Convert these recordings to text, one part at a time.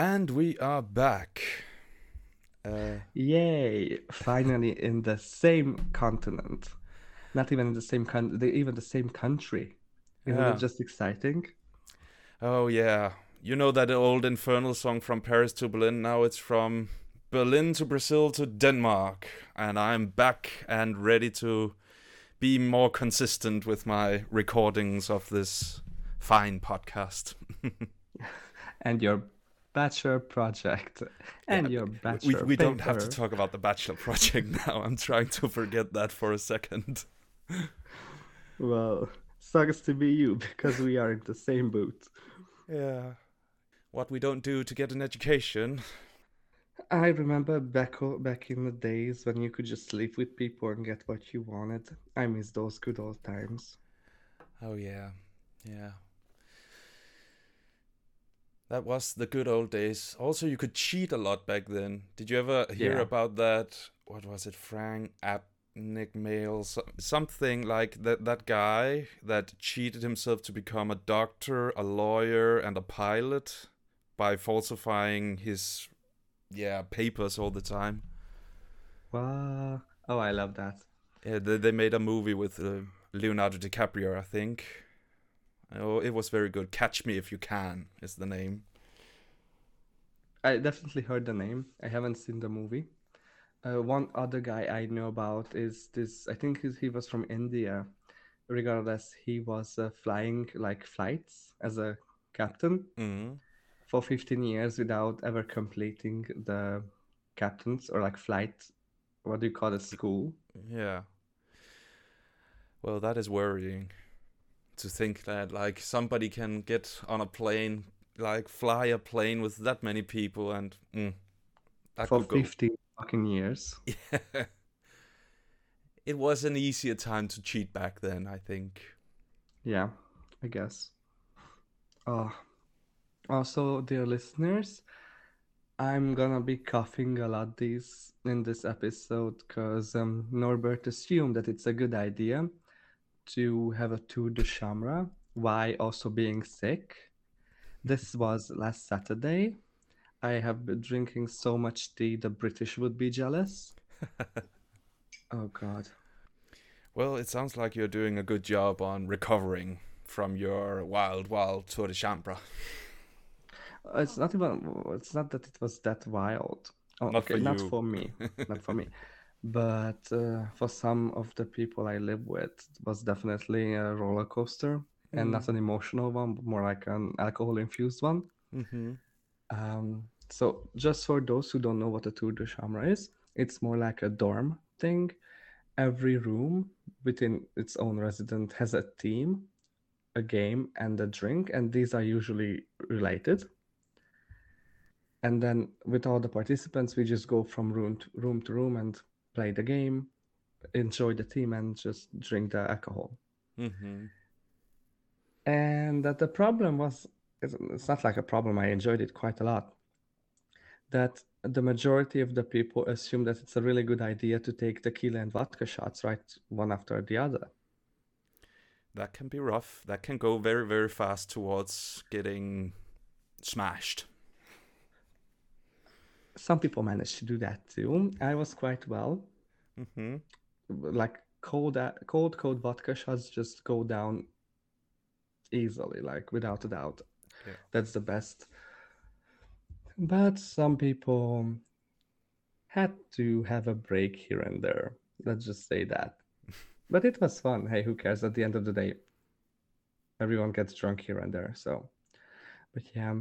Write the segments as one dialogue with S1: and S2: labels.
S1: And we are back. Uh,
S2: Yay! Finally, in the same continent. Not even in the same country, even the same country. Isn't
S1: Yeah.
S2: it just exciting?
S1: oh, yeah. You know that old Infernal song from Paris to Berlin? Now it's from Berlin to Brazil to Denmark. And I'm back and ready to be more consistent with my recordings of this fine podcast.
S2: And your bachelor project. And your
S1: we
S2: bachelor
S1: we don't have to talk about the Bachelor project now. I'm trying to forget that for a second.
S2: Well, sucks to be you because we are in the same boat.
S1: Yeah. What we don't do to get an education.
S2: I remember back back in the days when you could just sleep with people and get what you wanted. I miss those good old times.
S1: Oh yeah, yeah. That was the good old days. Also, you could cheat a lot back then. Did you ever hear
S2: Yeah.
S1: about that? What was it, Frank Abagnale? So, something like that. That guy that cheated himself to become a doctor, a lawyer, and a pilot by falsifying his, yeah, papers all the time.
S2: Wow. Oh, I love that.
S1: Yeah, they, they made a movie with uh, Leonardo DiCaprio, I think. Oh, it was very good. Catch Me If You Can is the name.
S2: I definitely heard the name. I haven't seen the movie. Uh, one other guy I know about is this. I think he was from India. Regardless, he was uh, flying like flights as a captain
S1: Mm.
S2: for 15 years without ever completing the captain's or like flight. What do you call it? School.
S1: Yeah. Well, that is worrying to think that like somebody can get on a plane, like fly a plane with that many people, and mm, that
S2: for
S1: could go.
S2: 15 fucking years.
S1: Yeah. It was an easier time to cheat back then, I think.
S2: Yeah, I guess. Oh, also, dear listeners, I'm gonna be coughing a lot these in this episode because um, Norbert assumed that it's a good idea to have a tour de chambre while also being sick. This was last Saturday. I have been drinking so much tea the British would be jealous. Oh God.
S1: Well, it sounds like you're doing a good job on recovering from your wild, wild tour de chambre.
S2: It's not even. It's not that it was that wild. Oh,
S1: Not
S2: okay,
S1: for
S2: not
S1: you.
S2: for me, not for me, but uh, for some of the people I live with, it was definitely a roller coaster, and not an emotional one, but more like an alcohol-infused one.
S1: Mm-hmm.
S2: Um, so just for those who don't know what a tour de chambre is, it's more like a dorm thing. Every room within its own resident has a theme, a game, and a drink, and these are usually related. And then with all the participants, we just go from room to room to room and play the game, enjoy the team, and just drink the alcohol.
S1: Mm-hmm.
S2: And that the problem was, it's it's not like a problem, I enjoyed it quite a lot. That the majority of the people assume that it's a really good idea to take tequila and vodka shots right one after the other.
S1: That can be rough. That can go very, very fast towards getting smashed.
S2: Some people manage to do that too. I was quite well.
S1: Mm-hmm.
S2: Like cold, cold, cold vodka shots just go down easily, like without a doubt.
S1: Yeah.
S2: That's the best. But some people had to have a break here and there. Let's just say that. But it was fun. Hey, who cares? At the end of the day, everyone gets drunk here and there. So, but yeah.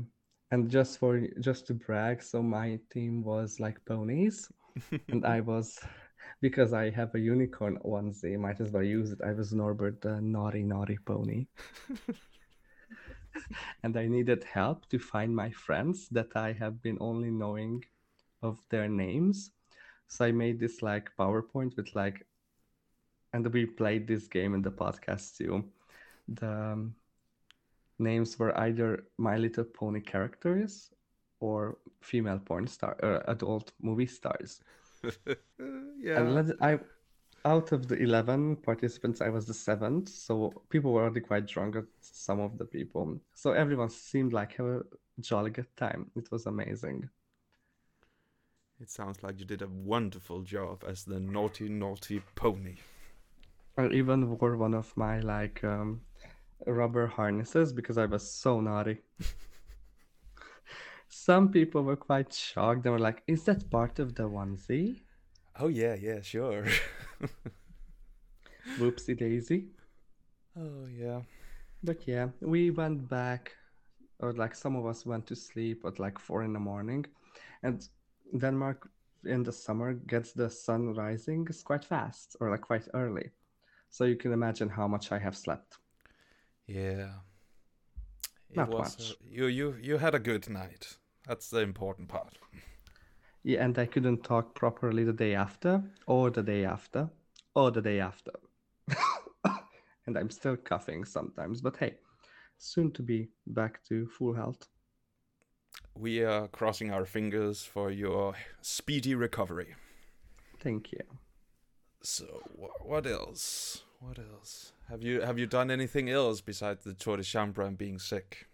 S2: And just for just to brag, so my team was like ponies, and I was because I have a unicorn onesie. Might as well use it. I was Norbert the naughty naughty pony and I needed help to find my friends that I have been only knowing of their names. So I made this like PowerPoint with like, and we played this game in the podcast too. The um, names were either My Little Pony characters or female porn star or adult movie stars.
S1: Uh, yeah.
S2: And let I out of the 11 participants, I was the seventh. So people were already quite drunk, at some of the people. So everyone seemed like have a jolly good time. It was amazing.
S1: It sounds like you did a wonderful job as the naughty, naughty pony.
S2: I even wore one of my like um, rubber harnesses because I was so naughty. Some people were quite shocked. They were like, "Is that part of the onesie?"
S1: Oh yeah, yeah, sure.
S2: Whoopsie daisy.
S1: oh yeah.
S2: But yeah, we went back, or like some of us went to sleep at like four in the morning, and Denmark in the summer gets the sun rising is quite fast or like quite early. So you can imagine how much I have slept.
S1: Yeah. It
S2: Not
S1: was
S2: much.
S1: a- you you you had a good night. That's the important part.
S2: Yeah, and I couldn't talk properly the day after, or the day after, or the day after. and I'm still coughing sometimes, but hey, soon to be back to full health.
S1: We are crossing our fingers for your speedy recovery.
S2: Thank you.
S1: So wh- what else? What else? Have you have you done anything else besides the Tour de Chambre and being sick?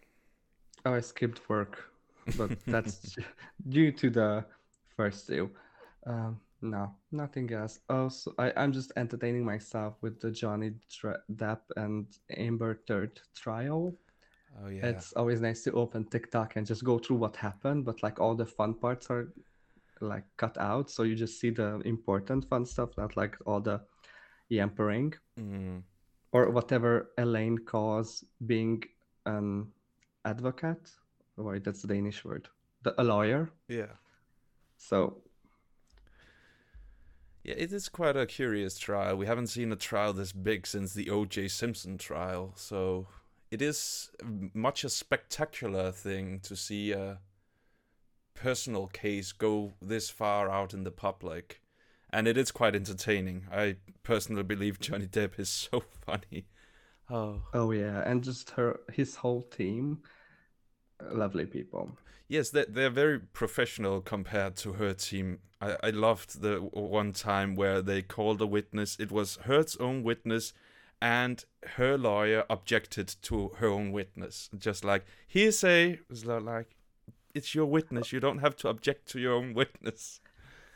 S2: Oh, I skipped work, but that's due to the first deal. Um, no, nothing else. Also, I, I'm just entertaining myself with the Johnny Dra- Depp and Amber Heard trial.
S1: Oh yeah.
S2: It's always nice to open TikTok and just go through what happened, but like all the fun parts are like cut out, so you just see the important fun stuff, not like all the yampering
S1: Mm,
S2: or whatever Elaine calls being an advocate. Wait, that's the Danish word. The, a lawyer.
S1: yeah.
S2: So
S1: Yeah, it is quite a curious trial. We haven't seen a trial this big since the O.J. Simpson trial, so it is much a spectacular thing to see a personal case go this far out in the public, and it is quite entertaining. I personally believe Johnny Depp is so funny. Oh,
S2: oh yeah, and just her his whole team, lovely people.
S1: Yes, they're, they're very professional compared to her team. I, I loved the one time where they called a witness. It was Heard's own witness, and her lawyer objected to her own witness. Just like hearsay was li- like, it's your witness. You don't have to object to your own witness.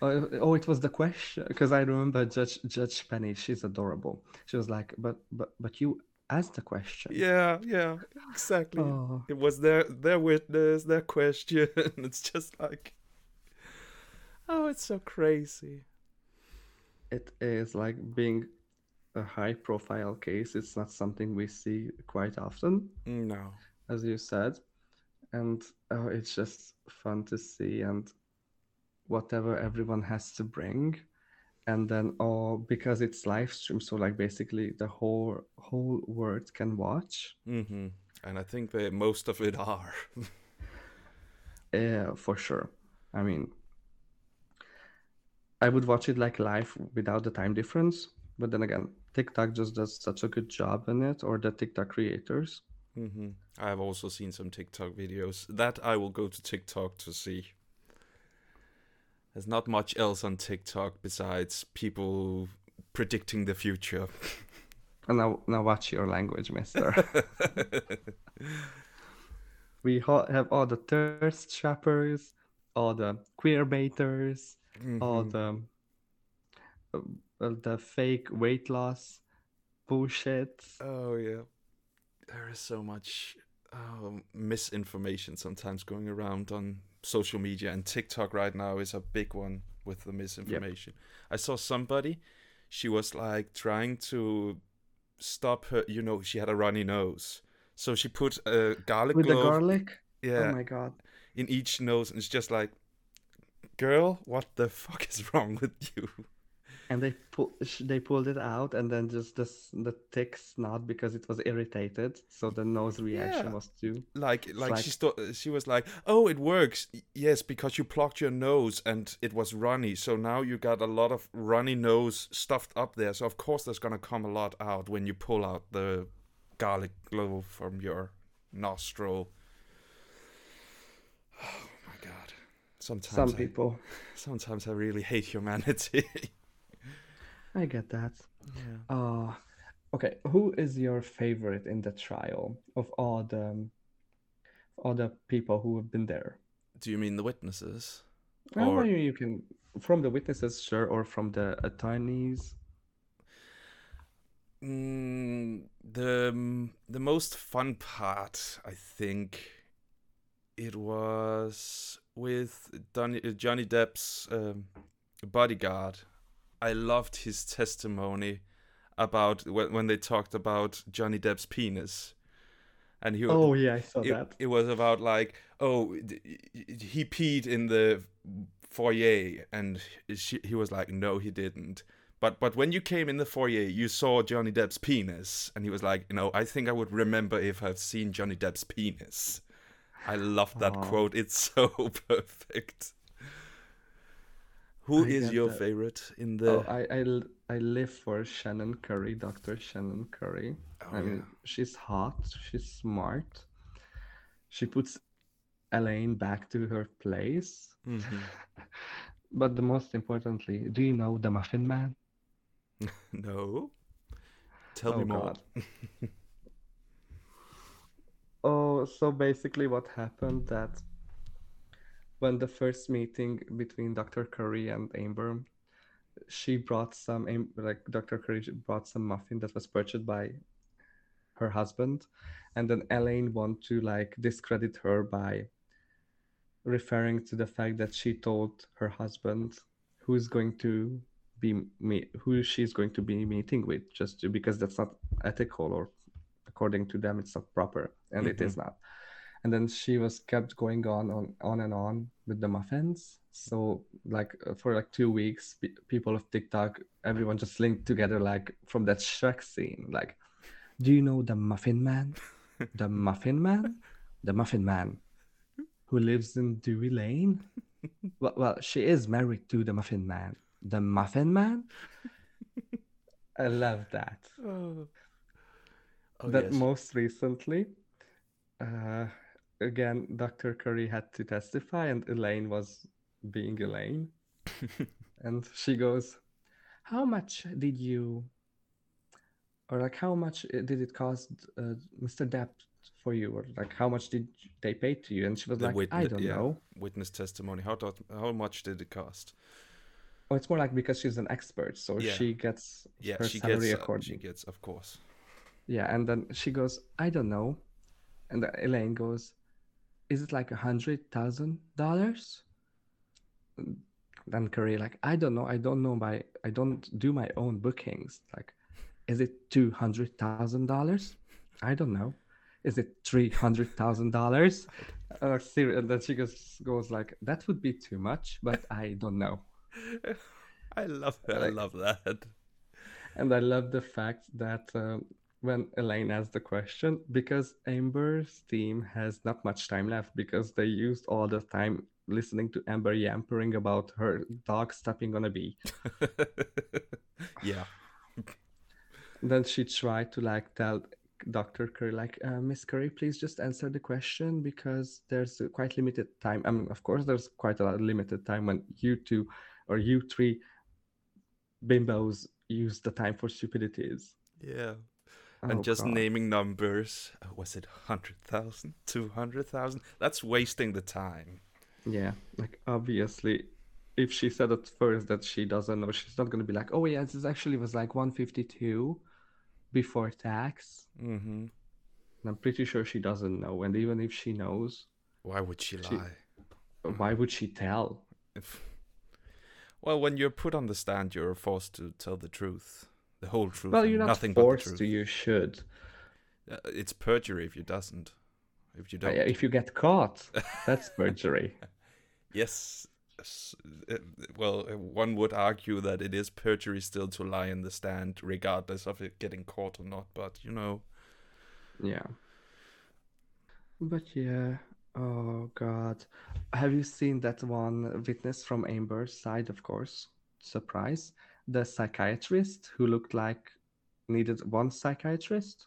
S2: Oh, oh, it was the question because I remember Judge Judge Penney. She's adorable. She was like, "But but but you asked the question."
S1: Yeah, yeah, exactly.
S2: Oh,
S1: It was their their witness, their question. it's just like, oh, it's so crazy.
S2: it is like being a high-profile case. It's not something we see quite often.
S1: No.
S2: as you said, and oh, it's just fun to see and whatever everyone has to bring, and then oh, because it's live stream, so like basically the whole whole world can watch.
S1: hmm And I think that most of it are.
S2: Yeah, for sure. I mean, I would watch it like live without the time difference, but then again, TikTok just does such a good job in it, or the TikTok creators.
S1: hmm I've also seen some TikTok videos that I will go to TikTok to see. There's not much else on TikTok besides people predicting the future.
S2: And now, now watch your language, mister. we ha- have all the thirst trappers, all the queer baiters, all
S1: Mhm.
S2: the uh, uh, the fake weight loss bullshit.
S1: Oh yeah, there is so much um, misinformation sometimes going around on social media, and TikTok right now is a big one with the misinformation. I saw somebody, she was like trying to stop her. You know, she had a runny nose, so she put a garlic
S2: With the garlic?
S1: yeah,
S2: Oh my god.
S1: in each nose, and it's just like, girl, what the fuck is wrong with you?
S2: And they pull, they pulled it out, and then just the s- the thick snot because it was irritated. So the nose reaction
S1: Yeah.
S2: was too.
S1: like like
S2: like-
S1: she sto- she was like oh it works yes because you plucked your nose and it was runny so now you got a lot of runny nose stuffed up there so of course there's gonna come a lot out when you pull out the garlic clove from your nostril oh my god sometimes
S2: Some
S1: I,
S2: people.
S1: sometimes i really hate humanity
S2: I get that.
S1: yeah
S2: Uh, okay. Who is your favorite in the trial of all the of other people who have been there.
S1: Do you mean the witnesses?
S2: Well,
S1: Or-
S2: you can from the witnesses, sure, or from the attorneys.
S1: Mm, the mm, the most fun part, I think, it was with Johnny Depp's um, bodyguard. I loved his testimony about when, when they talked about Johnny Depp's penis, and he
S2: Oh yeah, I saw
S1: it,
S2: that.
S1: it was about like oh he peed in the foyer and she, he was like no he didn't. But but when you came in the foyer you saw johnny depp's penis and he was like you know i think i would remember if i've seen johnny depp's penis. I love that
S2: Aw.
S1: quote. It's so perfect Who
S2: I
S1: is your
S2: that.
S1: favorite in the
S2: Oh, I live for Shannon Curry, Dr. Shannon Curry.
S1: Oh,
S2: I mean, she's hot, she's smart. She puts Elaine back to her place.
S1: Mhm.
S2: But the most importantly, do you know the Muffin Man?
S1: no tell
S2: Oh,
S1: me more
S2: God. Oh, so basically what happened that when the first meeting between Dr. Curry and Amber, she brought some like Dr. Curry brought some muffin that was purchased by her husband, and then Elaine want to like discredit her by referring to the fact that she told her husband who's going to be me who she's going to be meeting with just to, because that's not ethical or according to them it's not proper and it is mm-hmm. not and then she was kept going on on on and on with the muffins. So like uh, for like two weeks pe- people of tiktok everyone just linked together like from that shrek scene. Like do you know the muffin man? The muffin man? The muffin man who lives in Drury Lane? Well, well she is married to the muffin man. The muffin man? I love that.
S1: Oh, oh
S2: that
S1: yes.
S2: most recently, uh, again, Dr. Curry had to testify, and Elaine was being Elaine. and she goes, How much did you, or like, how much uh, did it cost uh, Mr. Depp for you? Or like, how much did they pay to you? And she was
S1: The
S2: like, I
S1: witness-
S2: don't
S1: yeah.
S2: know.
S1: witness testimony how dot, how much did it cost
S2: Oh, it's more like because she's an expert, so
S1: Yeah.
S2: she gets
S1: yeah
S2: her
S1: she
S2: salary
S1: gets uh, she gets of course
S2: Yeah, and then she goes, I don't know. And Elaine goes, Is it like a hundred thousand dollars? Then Curry like, I don't know. I don't know my I don't do my own bookings. Like, is it two hundred thousand dollars? I don't know. Is it three hundred thousand dollars? Uh. And then she goes goes like, that would be too much, but I don't know.
S1: i love i
S2: Like-
S1: love that
S2: And I love the fact that um, when Elaine asked the question, because Amber's team has not much time left because they used all the time listening to Amber yampering about her dog stepping on a bee.
S1: yeah
S2: Then she tried to like tell Dr. Curry, like, uh, Miss Curry, please just answer the question because there's quite limited time. I mean, of course, there's quite a lot of limited time when you two or you three bimbos use the time for stupidities.
S1: yeah
S2: Oh,
S1: and just
S2: God.
S1: naming numbers. Uh, was it 100000 200000 that's wasting the time.
S2: Yeah, like obviously, if she said at first that she doesn't know, she's not gonna be like, "Oh yeah, this actually was like 152 before tax."
S1: hmm
S2: And I'm pretty sure she doesn't know, and even if she knows,
S1: why would she
S2: She-
S1: lie?
S2: Why would she tell?
S1: If- well when you're put on the stand you're forced to tell the truth the whole truth
S2: Well, you're not
S1: nothing
S2: forced
S1: truth
S2: to. You should.
S1: Uh, it's perjury if you doesn't if you
S2: Uh,
S1: don't
S2: If you get caught, that's perjury.
S1: Yes. uh, Well, one would argue that it is perjury still to lie in the stand, regardless of it getting caught or not. But you know,
S2: Yeah. But yeah, oh God. Have you seen that one witness from Amber's side, of course? Surprise. The psychiatrist who looked like needed one psychiatrist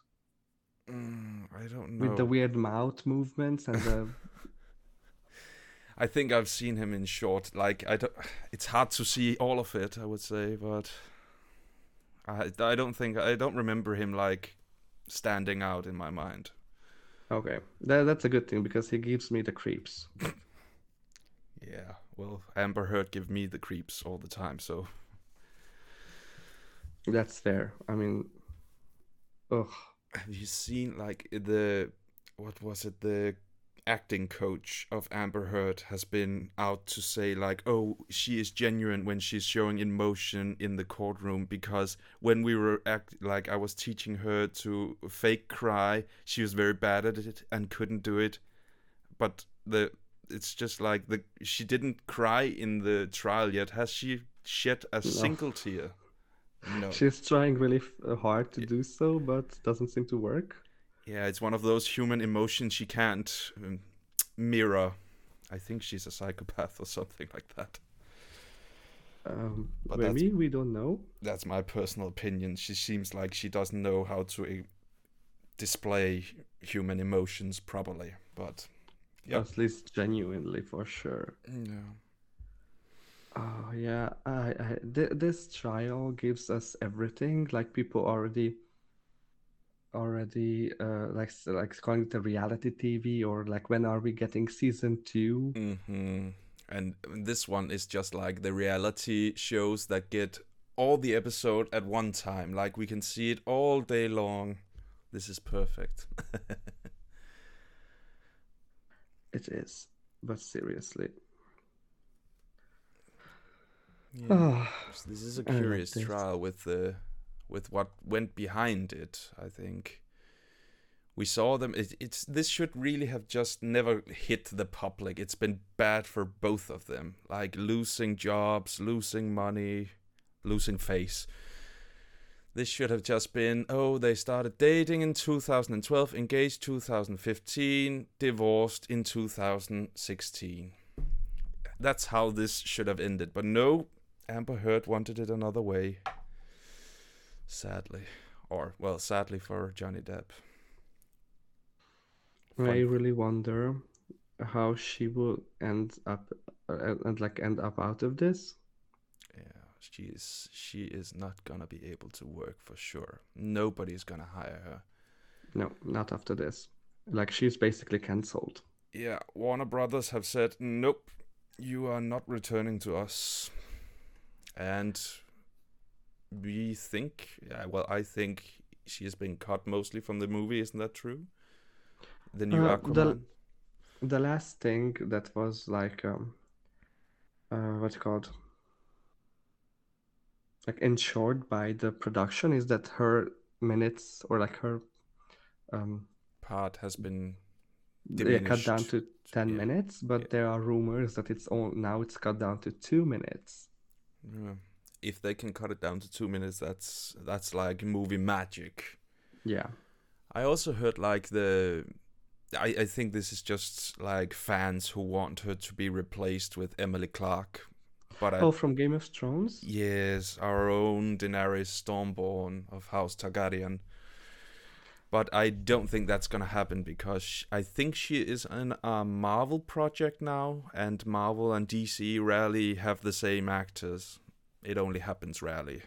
S1: mm, I don't know.
S2: with the weird mouth movements and the
S1: I think I've seen him in short. Like I don't. It's hard to see all of it. I would say, but I I don't think I don't remember him like standing out in my mind.
S2: Okay, that, that's a good thing because he gives me the creeps.
S1: Yeah, well, Amber Heard give me the creeps all the time, so
S2: That's fair. I mean, ugh.
S1: have you seen like the what was it? The acting coach of Amber Heard has been out to say like oh she is genuine when she's showing emotion in the courtroom because when we were act like I was teaching her to fake cry she was very bad at it and couldn't do it. But the it's just like the she didn't cry in the trial yet. Has she shed a single tear no
S2: She's trying really uh, hard to do so, but doesn't seem to work.
S1: Yeah, it's one of those human emotions she can't um, mirror. I think she's a psychopath or something like that.
S2: Um,
S1: But
S2: maybe we don't know.
S1: That's my personal opinion. She seems like she doesn't know how to uh, display human emotions properly. But.
S2: At least genuinely, for sure.
S1: yeah,
S2: Oh yeah, I, I th this trial gives us everything. Like people already, already uh like like calling it a reality TV or like when are we getting season two?
S1: hmm and this one is just like the reality shows that get all the episode at one time. Like we can see it all day long. This is perfect.
S2: It is, but seriously.
S1: Yeah.
S2: Ah, oh,
S1: So this is a curious trial with the with what went behind it. I think we saw them. It, it's this should really have just never hit the public. It's been bad for both of them, like losing jobs, losing money, losing face. This should have just been oh they started dating in 2012, engaged 2015, divorced in 2016. That's how this should have ended. But no, Amber Heard wanted it another way. Sadly. Or, well, sadly for Johnny Depp.
S2: I really wonder how she will end up uh, and like end up out of this.
S1: Yeah, she is she is not gonna be able to work for sure. Nobody's gonna hire her.
S2: No, not after this. Like she's basically cancelled.
S1: Yeah, Warner Brothers have said, nope, you are not returning to us. And we think, yeah, well, I think she has been cut mostly from the movie, isn't that true? The new
S2: Uh, the-
S1: Aquaman?
S2: The last thing that was like um uh what's it called? Like ensured by the production is that her minutes or like her um
S1: part has been
S2: yeah, cut down to 10
S1: yeah,
S2: minutes, but
S1: yeah.
S2: there are rumors that it's all now it's cut down to two minutes.
S1: Yeah. If they can cut it down to two minutes, that's that's like movie magic.
S2: Yeah.
S1: I also heard like the, I I think this is just like fans who want her to be replaced with Emily Clark, but I
S2: Oh, from Game of Thrones?
S1: yes, our own Daenerys Stormborn of House Targaryen. But I don't think that's gonna happen because I think she is in a Marvel project now, and Marvel and DC rarely have the same actors. It only happens rarely.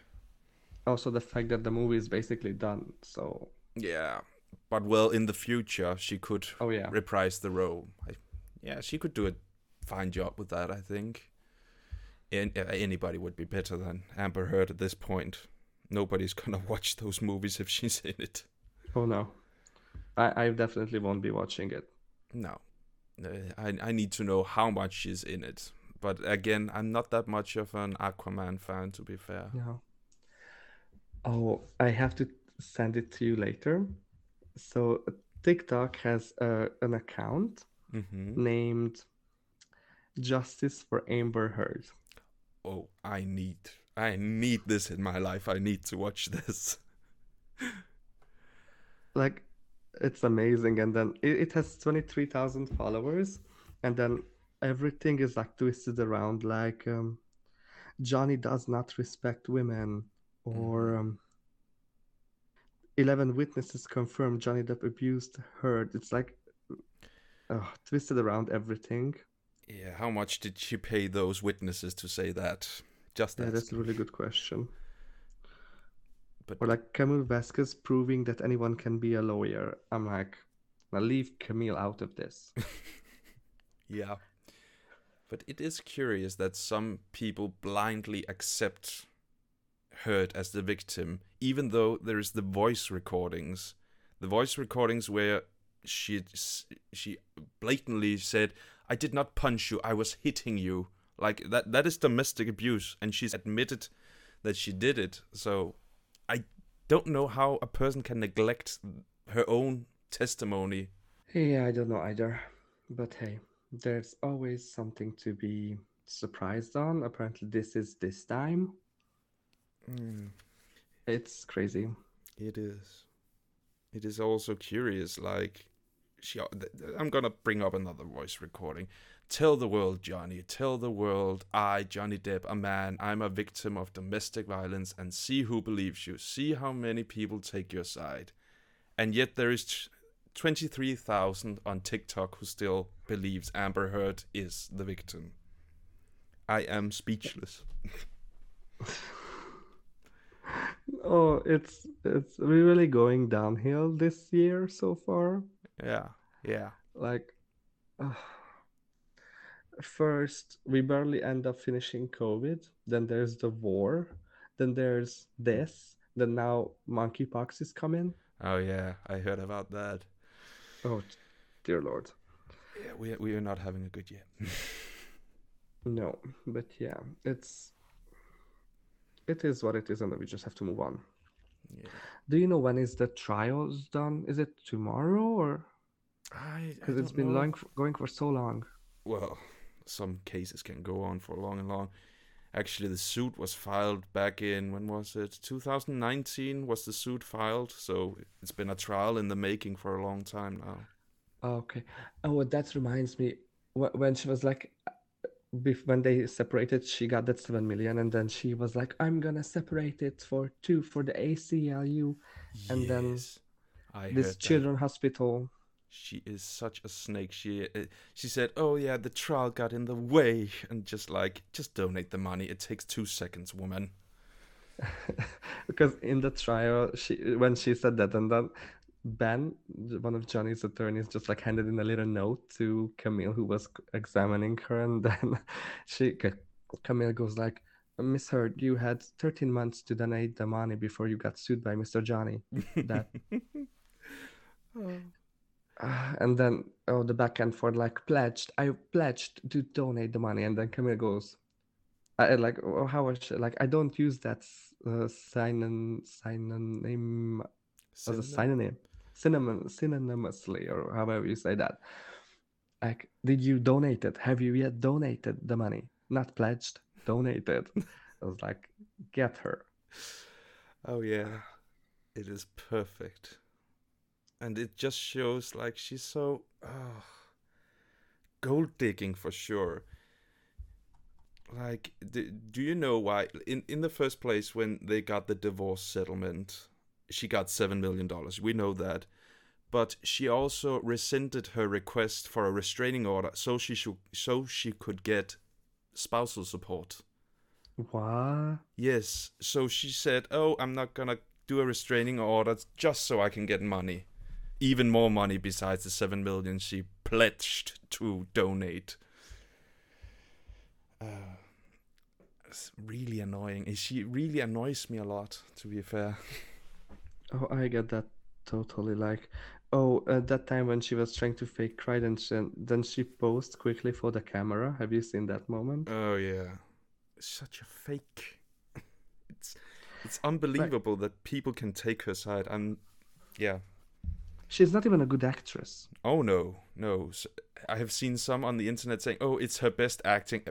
S2: Also, the fact that the movie is basically done. So,
S1: Yeah, but well, in the future she could
S2: oh yeah,
S1: reprise the role. I, yeah, she could do a fine job with that. I think. And uh, anybody would be better than Amber Heard at this point. Nobody's gonna watch those movies if she's in it.
S2: Oh no, I I definitely won't be watching it.
S1: No, Uh, I I need to know how much she's in it. But again, I'm not that much of an Aquaman fan, to be fair.
S2: No. Oh, I have to send it to you later. So TikTok has uh, an account
S1: hmm
S2: named Justice for Amber Heard.
S1: Oh, I need, I need this in my life. I need to watch this.
S2: Like, it's amazing. And then it, it has 23,000 followers. And then everything is like twisted around. Like, um, Johnny does not respect women. Or um, 11 witnesses confirm Johnny Depp abused Heard. It's like uh, twisted around everything.
S1: Yeah, how much did she pay those witnesses to say that? Just
S2: Yeah,
S1: that.
S2: that's a really good question.
S1: But
S2: Or like Camille Vasquez proving that anyone can be a lawyer. I'm like, Now leave Camille out of this.
S1: Yeah. But it is curious that some people blindly accept Heard as the victim, even though there is the voice recordings. The voice recordings where she she blatantly said, "I did not punch you. I was hitting you." Like that that is domestic abuse and she's admitted that she did it. So don't know how a person can neglect her own testimony.
S2: Yeah, I don't know either. But hey, there's always something to be surprised on. Apparently, this is this time.
S1: Mm,
S2: It's crazy.
S1: it is. It is also curious. Like she, uh, th- I'm gonna bring up another voice recording. Tell the world, Johnny. Tell the world, I, Johnny Depp, a man. I'm a victim of domestic violence, and see who believes you. See how many people take your side. And yet there is 23,000 on TikTok who still believes Amber Heard is the victim. I am speechless.
S2: Oh, it's it's really going downhill this year so far.
S1: Yeah, yeah.
S2: Like, uh, first we barely end up finishing COVID. Then there's the war. Then there's this. Then now monkeypox is coming.
S1: Oh yeah, I heard about that.
S2: Oh, dear Lord.
S1: Yeah, we we are not having a good year.
S2: No, but yeah, it's it is what it is, and we just have to move on.
S1: yeah.
S2: Do you know when is the trials done? Is it tomorrow or
S1: I
S2: because it's been long going for so long?
S1: Well, some cases can go on for long and long. Actually, the suit was filed back in when was it? 2019 was the suit filed, so it's been a trial in the making for a long time now.
S2: Okay. Oh, that reminds me when she was like, when they separated, she got that seven million, and then she was like, I'm gonna separate it for two for the ACLU, And then
S1: I
S2: this
S1: heard that.
S2: children hospital.
S1: She is such a snake. She uh, she said, "Oh yeah, the trial got in the way," and just like, just donate the money. It takes two seconds, woman.
S2: Because in the trial, she when she said that, and then Ben, one of Johnny's attorneys, just like handed in a little note to Camille, who was examining her, and then she Camille goes like, "Miss Heard, you had 13 months to donate the money before you got sued by Mr. Johnny." That
S1: Oh.
S2: Uh, and then oh, the back and forth like pledged. I pledged to donate the money, and then Camille goes, I like oh, how much like I don't use that sign uh, synon synonym as a
S1: Synonym?
S2: synonym, synonym, synonymously, or however you say that. Like, did you donate it? Have you yet donated the money? Not pledged, donated. I was like, get her.
S1: Oh yeah, it is perfect, and it just shows like she's so oh, gold digging for sure. Like, do, do you know why? In in the first place, when they got the divorce settlement, she got seven million dollars. We know that, but she also rescinded her request for a restraining order, so she should so she could get spousal support.
S2: What?
S1: Yes. So she said, "Oh, I'm not gonna do a restraining order just so I can get money, even more money besides the seven million she pledged to donate." Uh, it's really annoying. She really annoys me a lot. To be fair.
S2: Oh, I get that totally. Like, oh, at that time when she was trying to fake cry, then she, then she posed quickly for the camera. Have you seen that moment?
S1: Oh yeah, such a fake. It's it's unbelievable that people can take her side. And yeah,
S2: She's not even a good actress.
S1: Oh no, no. I have seen some on the internet saying, "Oh, it's her best acting."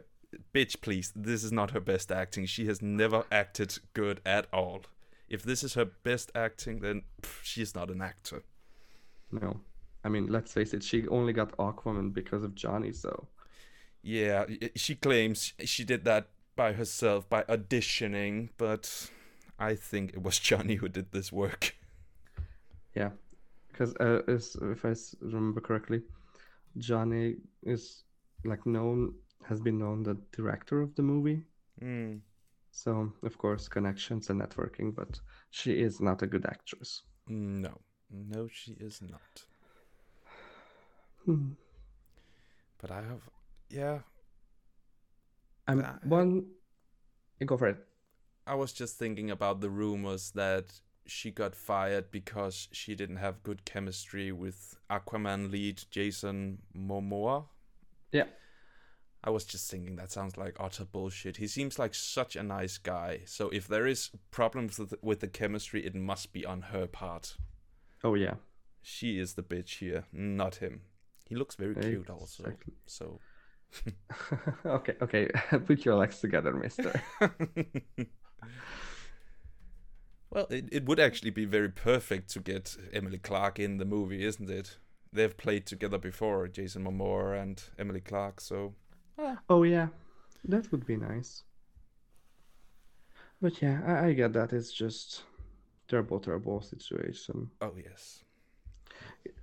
S1: Bitch, please. This is not her best acting. She has never acted good at all. If this is her best acting, then pff, she is not an actor.
S2: No. I mean, let's face it, she only got Aquaman because of Johnny, so.
S1: Yeah, she claims she did that by herself by auditioning, but I think it was Johnny who did this work.
S2: Yeah. Because uh, is- if I remember correctly, Johnny is like known, has been known the director of the movie.
S1: Hmm.
S2: So, of course, connections and networking, but she is not a good actress.
S1: No, no, she is not.
S2: Hmm.
S1: But I have, yeah,
S2: I'm
S1: Ah,
S2: one. Go for it.
S1: I was just thinking about the rumors that she got fired because she didn't have good chemistry with Aquaman lead Jason Momoa.
S2: Yeah.
S1: I was just thinking that sounds like utter bullshit. He seems like such a nice guy. So if there is problems with with the chemistry, it must be on her part.
S2: Oh yeah.
S1: She is the bitch here, not him. He looks very cute also. So
S2: okay, okay. Put your legs together, mister.
S1: well, it, it would actually be very perfect to get Emily Clark in the movie, isn't it? They've played together before, Jason Momoa and Emily Clark, so
S2: oh yeah. That would be nice. But yeah, I, I get that. It's just terrible, terrible situation.
S1: oh yes.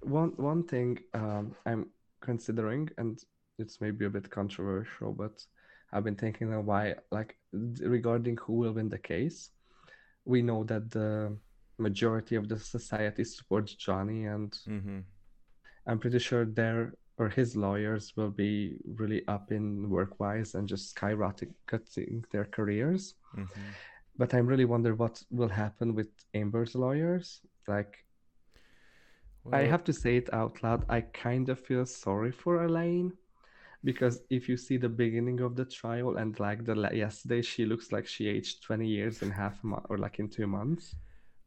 S2: One one thing um, I'm considering, and it's maybe a bit controversial, but I've been thinking of why, like regarding who will win the case. We know that the majority of the society supports Johnny, and
S1: Mm-hmm.
S2: I'm pretty sure their or his lawyers will be really up in work wise and just skyrocketing their careers.
S1: Mm-hmm.
S2: But I really wonder what will happen with Amber's lawyers. Like I have to say it out loud. I kind of feel sorry for Elaine because if you see the beginning of the trial and like the yesterday, she looks like she aged 20 years in half a month or like in two months.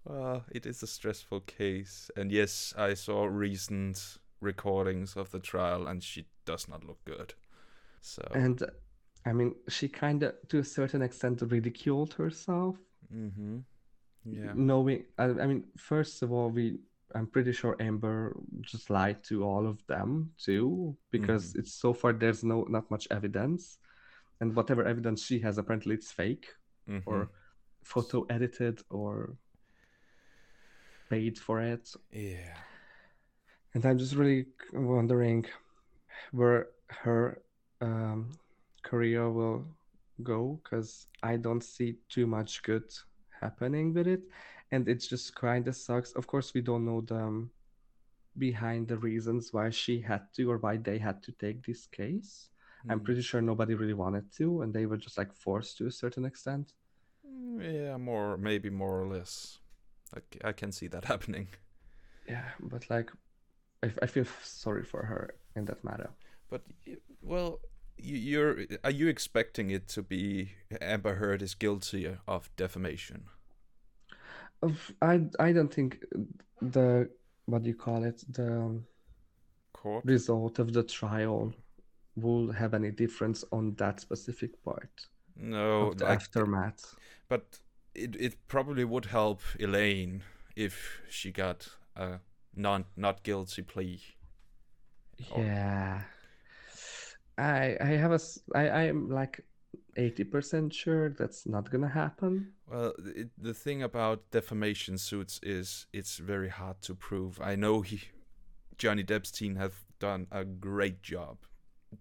S1: Well, it is a stressful case, and yes, I saw recent recordings of the trial, and she does not look good. So,
S2: And I mean, she kind of, to a certain extent, ridiculed herself.
S1: mm-hmm. yeah,
S2: Knowing, I, I mean, first of all, we, I'm pretty sure Amber just lied to all of them too, because it's so far there's no not much evidence, and whatever evidence she has, apparently it's fake.
S1: mhm.
S2: or photo edited or paid for it.
S1: yeah,
S2: And I'm just really wondering where her um, career will go because I don't see too much good happening with it. And it just kind of sucks. Of course, we don't know the um, behind the reasons why she had to or why they had to take this case. I'm
S1: Mm.
S2: pretty sure nobody really wanted to, and they were just like forced to a certain extent.
S1: Mm, yeah, more maybe more or less. I, I can see that happening.
S2: Yeah, but like, I, I feel sorry for her in that matter.
S1: But well, you're are you expecting it to be Amber Heard is guilty of defamation?
S2: Of- I I don't think the what do you call it the um,
S1: Court?
S2: result of the trial will have any difference on that specific part
S1: No,
S2: the aftermath.
S1: But it it probably would help Elaine if she got a non not guilty plea. or-
S2: Yeah, I I have a I I'm like eighty percent sure that's not gonna happen.
S1: Well, it, the thing about defamation suits is it's very hard to prove. I know he, Johnny Depp's team have done a great job,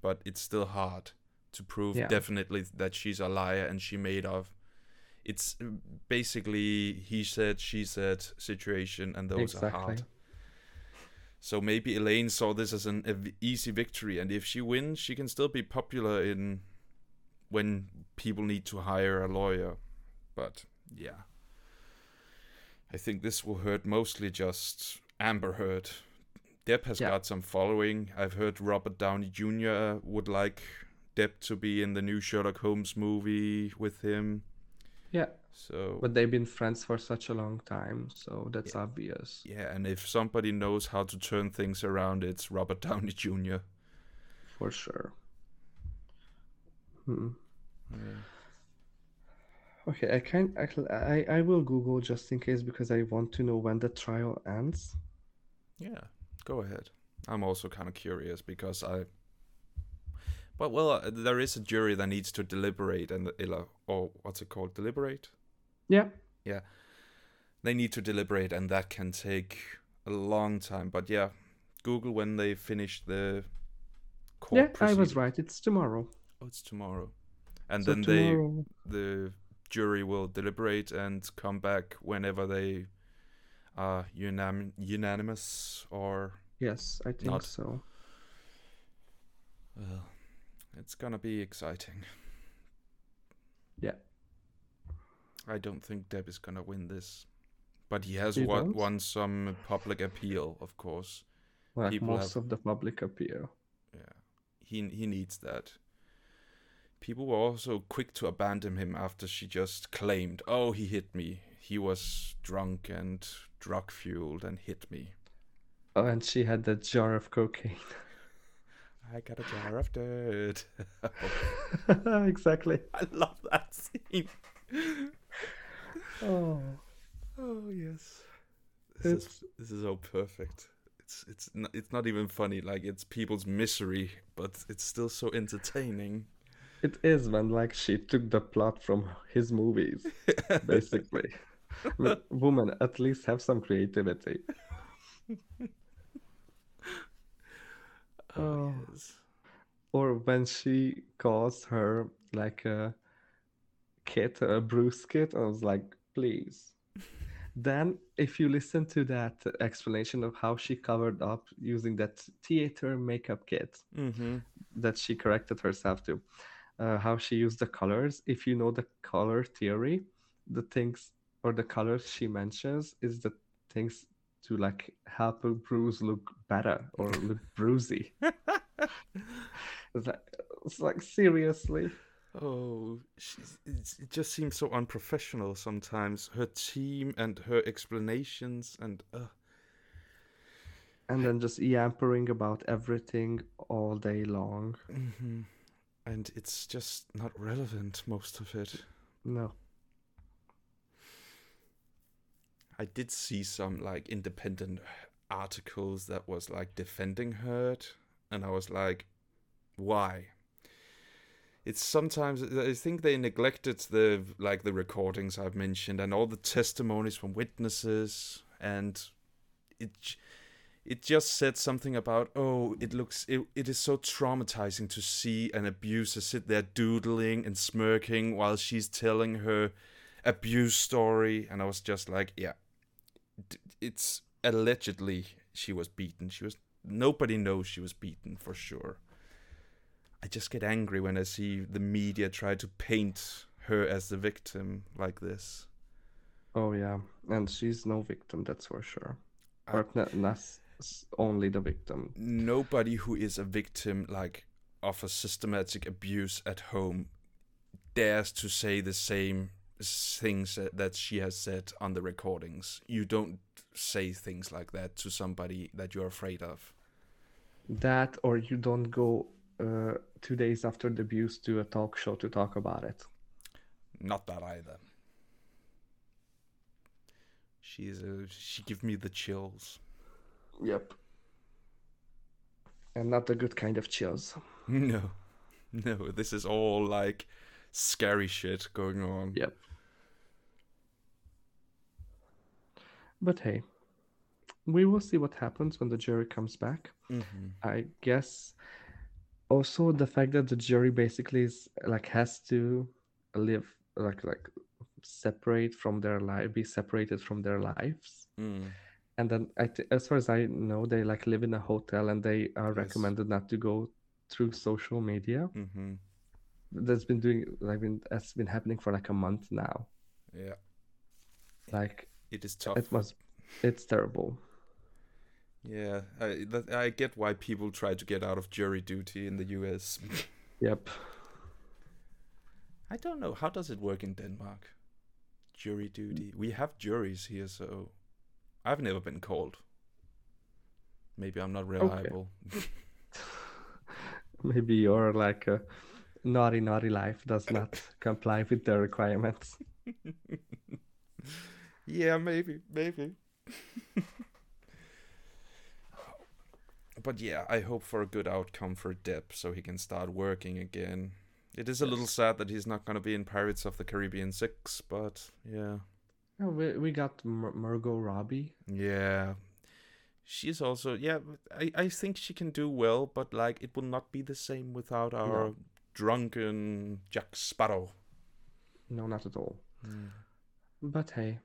S1: but it's still hard to prove
S2: Yeah.
S1: definitely that she's a liar and she made of. It's basically he said she said situation, and those are hard. So maybe Elaine saw this as an easy victory, and if she wins, she can still be popular in when people need to hire a lawyer. But yeah, I think this will hurt mostly just Amber Heard. Depp has
S2: Yeah.
S1: got some following. I've heard Robert Downey Jr. would like Depp to be in the new Sherlock Holmes movie with him.
S2: Yeah,
S1: So
S2: but they've been friends for such a long time, so that's obvious.
S1: yeah, and if somebody knows how to turn things around, it's Robert Downey Jr.
S2: For sure. Hmm.
S1: Yeah.
S2: Okay, I can actually I, I will Google just in case because I want to know when the trial ends.
S1: Yeah, go ahead. I'm also kind of curious because I. But well, uh, there is a jury that needs to deliberate, and or what's it called? Deliberate.
S2: Yeah, Yeah.
S1: They need to deliberate, and that can take a long time. But yeah, Google when they finish the court.
S2: yeah, I was right. It's tomorrow.
S1: Oh, it's tomorrow, and
S2: So
S1: then they the jury will deliberate and come back whenever they are unanim- unanimous or
S2: yes, I think
S1: not-
S2: so.
S1: Well, it's gonna be exciting.
S2: Yeah.
S1: I don't think Depp is gonna win this, but he has won, won some public appeal, of course.
S2: Like
S1: People
S2: most
S1: have-
S2: of the public appeal.
S1: Yeah, he he needs that. People were also quick to abandon him after she just claimed, "Oh, he hit me. He was drunk and drug fueled and hit me."
S2: Oh, and she had that jar of cocaine.
S1: I got a jar of dirt.
S2: exactly.
S1: I love that scene.
S2: Oh,
S1: Oh yes, this is this is so perfect. It's it's not, it's not even funny. Like it's people's misery, but it's still so entertaining.
S2: It is when like she took the plot from his movies, basically. I mean, woman, at least have some creativity.
S1: oh,
S2: Oh.
S1: yes.
S2: Or when she calls her like a kid, a Bruce kid, I was like, please. Then, if you listen to that explanation of how she covered up using that theater makeup kit
S1: Mm-hmm.
S2: that she corrected herself to, uh, how she used the colors, if you know the color theory, the things or the colors she mentions is the things to like help a bruise look better or look bruisey. It's like, it's like seriously.
S1: Oh, it just seems so unprofessional sometimes. Her team and her explanations and uh,
S2: And then just yampering about everything all day long.
S1: hmm and it's just not relevant most of it.
S2: No.
S1: I did see some like independent articles that was like defending her, and I was like, why? It's sometimes I think they neglected the like the recordings I've mentioned and all the testimonies from witnesses, and it it just said something about oh it looks it, it is so traumatizing to see an abuser sit there doodling and smirking while she's telling her abuse story and i was just like yeah it's allegedly she was beaten she was nobody knows she was beaten for sure i just get angry when i see the media try to paint her as the victim like this
S2: Oh yeah. And she's no victim, that's for sure. Or not, not s- only the victim.
S1: nobody who is a victim like of a systematic abuse at home dares to say the same things that- she has said on the recordings you don't say things like that to somebody that you're afraid of
S2: That or you don't go uh, two days after the abuse to a talk show to talk about it.
S1: not that either she's a she give me the chills
S2: Yep. And not the good kind of chills.
S1: no no this is all like scary shit going on
S2: Yep. But hey, we will see what happens when the jury comes back.
S1: hmm
S2: I guess also the fact that the jury basically is like has to live like like separate from their life be separated from their lives
S1: mm.
S2: And then I th- as far as I know they like live in a hotel and they are
S1: Yes.
S2: recommended not to go through social media
S1: hmm
S2: that's been doing like been that's been happening for like a month now
S1: yeah
S2: like
S1: it is tough
S2: it was it's terrible
S1: Yeah, I that, I get why people try to get out of jury duty in the U.S.
S2: yep
S1: I don't know how does it work in Denmark. Jury duty. We have juries here, so I've never been called. Maybe I'm not reliable.
S2: maybe your like a naughty naughty life does not comply with the requirements
S1: yeah, maybe, maybe. but yeah, I hope for a good outcome for Depp so he can start working again. It is a little sad that he's not going to be in Pirates of the Caribbean 6, but yeah.
S2: Oh, we, we got Mar- Margot Robbie.
S1: Yeah. She's also yeah, I, I think she can do well, but like it will not be the same without our drunken Jack Sparrow.
S2: No, not at all. But hey,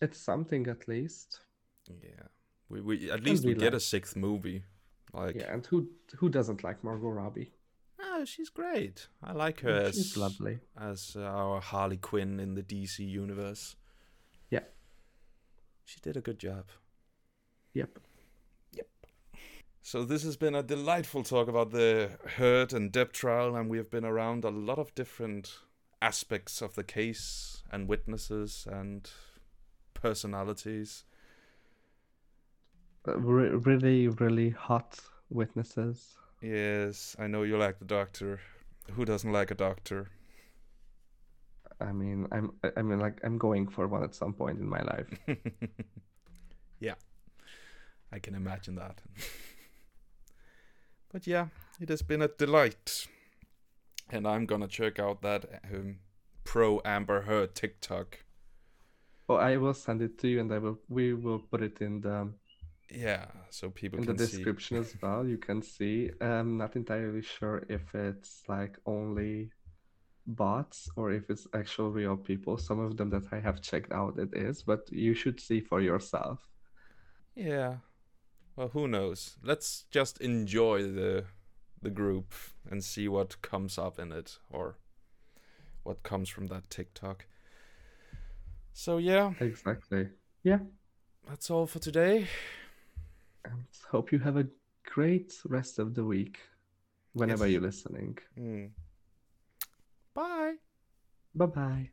S2: it's something at least.
S1: Yeah. We we at least
S2: we
S1: we get
S2: like-
S1: a sixth movie. Like,
S2: Yeah, and who who doesn't like Margot Robbie?
S1: ah, she's great. I like her as
S2: She's lovely.
S1: as our Harley Quinn in the DC universe.
S2: Yeah.
S1: She did a good job.
S2: Yep. Yep.
S1: So this has been a delightful talk about the Heard and Depp trial, and we have been around a lot of different aspects of the case and witnesses and personalities.
S2: Uh, re- really, really hot witnesses.
S1: Yes, I know you like the doctor. Who doesn't like a doctor?
S2: I mean, I'm I- mean like I'm going for one at some point in my life.
S1: yeah, I can imagine that. but yeah, it has been a delight, and I'm gonna check out that um, pro Amber Heard TikTok.
S2: Oh, I will send it to you, and I will we will put it in the
S1: Yeah, so people
S2: in the description as well. You can see. I'm not entirely sure if it's like only bots or if it's actual real people. Some of them that I have checked out, it is, but you should see for yourself.
S1: Yeah. Well, who knows? Let's just enjoy the the group and see what comes up in it or what comes from that TikTok. So yeah,
S2: Exactly. Yeah.
S1: that's all for today.
S2: And hope you have a great rest of the week whenever
S1: Yes.
S2: you're listening.
S1: Mm. Bye.
S2: Bye bye.